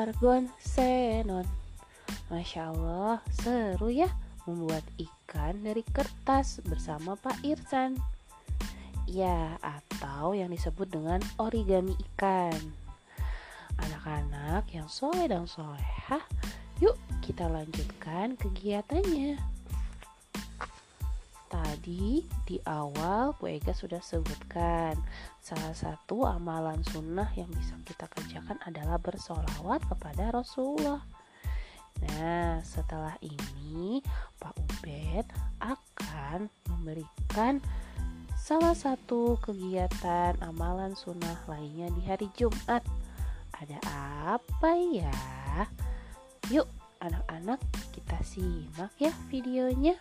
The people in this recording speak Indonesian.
Argon Senon. Masya Allah seru ya membuat ikan dari kertas bersama Pak Irsan. Ya atau yang disebut dengan origami ikan. Anak-anak yang soleh dan solehah Yuk kita lanjutkan kegiatannya Tadi di awal Bu Ega sudah sebutkan Salah satu amalan sunnah yang bisa kita kerjakan adalah bersolawat kepada Rasulullah. Nah setelah ini Pak Ubed akan memberikan salah satu kegiatan amalan sunnah lainnya di hari Jumat. Ada apa ya? Yuk anak-anak kita simak ya videonya